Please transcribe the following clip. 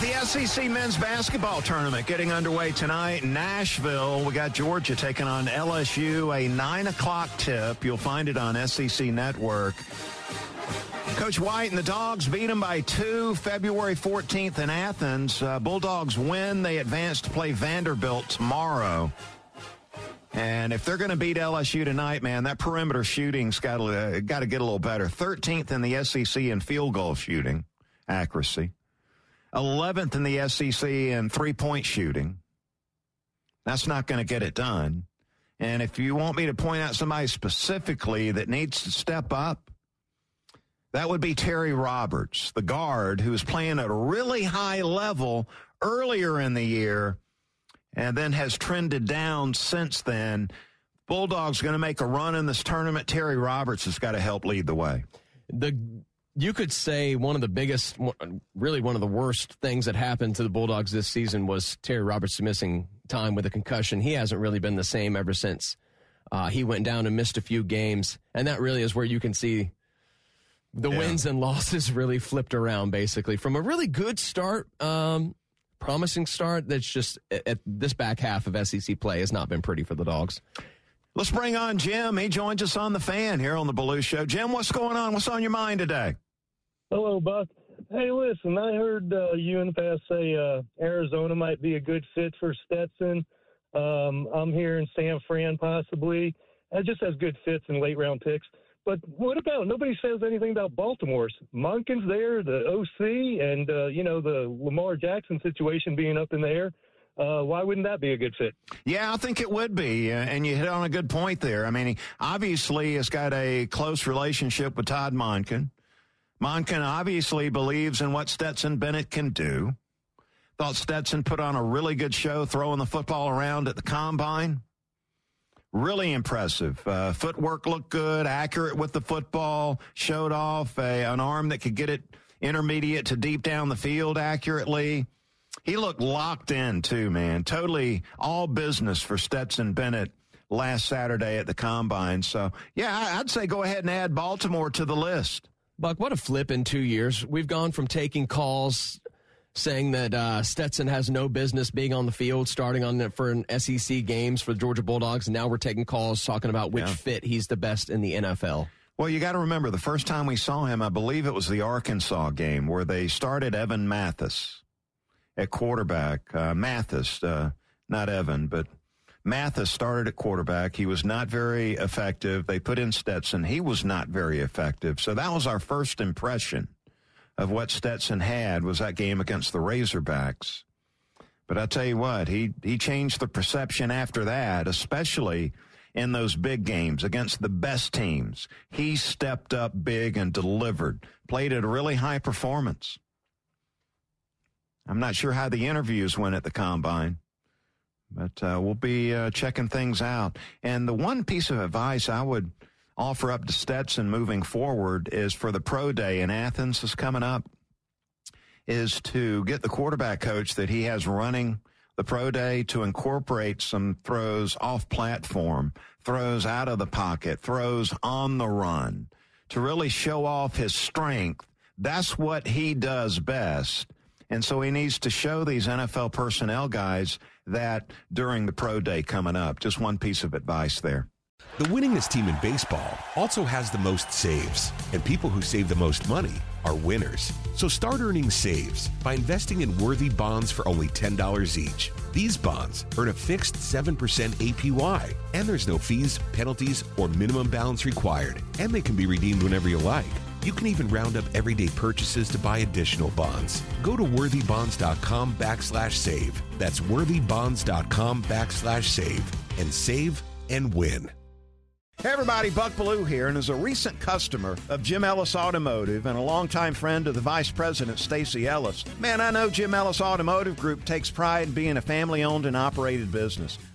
The SEC men's basketball tournament getting underway tonight in Nashville. We got Georgia taking on LSU, a 9 o'clock tip. You'll find it on SEC Network. Coach White and the Dogs beat them by two February 14th in Athens. Uh, Bulldogs win. They advance to play Vanderbilt tomorrow. And if they're going to beat LSU tonight, man, that perimeter shooting's got to get a little better. 13th in the SEC in field goal shooting accuracy. 11th in the SEC in three point shooting. That's not going to get it done. And if you want me to point out somebody specifically that needs to step up, that would be Terry Roberts, the guard who was playing at a really high level earlier in the year and then has trended down since then. Bulldogs going to make a run in this tournament. Terry Roberts has got to help lead the way. The you could say one of the biggest, really one of the worst things that happened to the Bulldogs this season was Terry Roberts missing time with a concussion. He hasn't really been the same ever since uh, he went down and missed a few games, and that really is where you can see the yeah. wins and losses really flipped around. Basically, from a really good start, um, promising start, that's just at this back half of SEC play has not been pretty for the Dogs. Let's bring on Jim. He joins us on the fan here on the Belue Show. Jim, what's going on? What's on your mind today? Hello, Buck. Hey, listen, I heard uh, you in the past say uh, Arizona might be a good fit for Stetson. Um, I'm hearing San Fran possibly. It just has good fits and late round picks. But what about nobody says anything about Baltimore's Monken's there, the OC, and uh, you know the Lamar Jackson situation being up in the air uh, why wouldn't that be a good fit? Yeah, I think it would be. Uh, and you hit on a good point there. I mean, obviously has got a close relationship with Todd Monken. Monken obviously believes in what Stetson Bennett can do. Thought Stetson put on a really good show throwing the football around at the combine. Really impressive. Uh, footwork looked good, accurate with the football, showed off a, an arm that could get it intermediate to deep down the field accurately. He looked locked in too, man. Totally all business for Stetson Bennett last Saturday at the combine. So, yeah, I'd say go ahead and add Baltimore to the list. Buck, what a flip in two years. We've gone from taking calls saying that uh, Stetson has no business being on the field, starting on the, for an SEC games for the Georgia Bulldogs. And now we're taking calls talking about which yeah. fit he's the best in the NFL. Well, you got to remember the first time we saw him, I believe it was the Arkansas game where they started Evan Mathis at quarterback. Uh, Mathis, uh, not Evan, but Mathis started at quarterback. He was not very effective. They put in Stetson. He was not very effective. So that was our first impression of what Stetson had was that game against the Razorbacks. But I tell you what, he he changed the perception after that, especially in those big games against the best teams. He stepped up big and delivered, played at a really high performance. I'm not sure how the interviews went at the combine, but uh, we'll be uh, checking things out. And the one piece of advice I would offer up to Stetson moving forward is for the pro day in Athens is coming up is to get the quarterback coach that he has running the pro day to incorporate some throws off platform, throws out of the pocket, throws on the run to really show off his strength. That's what he does best. And so he needs to show these NFL personnel guys that during the pro day coming up. Just one piece of advice there. The winningest team in baseball also has the most saves, and people who save the most money are winners. So start earning saves by investing in worthy bonds for only $10 each. These bonds earn a fixed 7% APY, and there's no fees, penalties, or minimum balance required, and they can be redeemed whenever you like. You can even round up everyday purchases to buy additional bonds. Go to worthybonds.com backslash save. That's worthybonds.com backslash save and save and win. Hey everybody, Buck Belue here, and as a recent customer of Jim Ellis Automotive and a longtime friend of the Vice President Stacy Ellis, man, I know Jim Ellis Automotive Group takes pride in being a family-owned and operated business.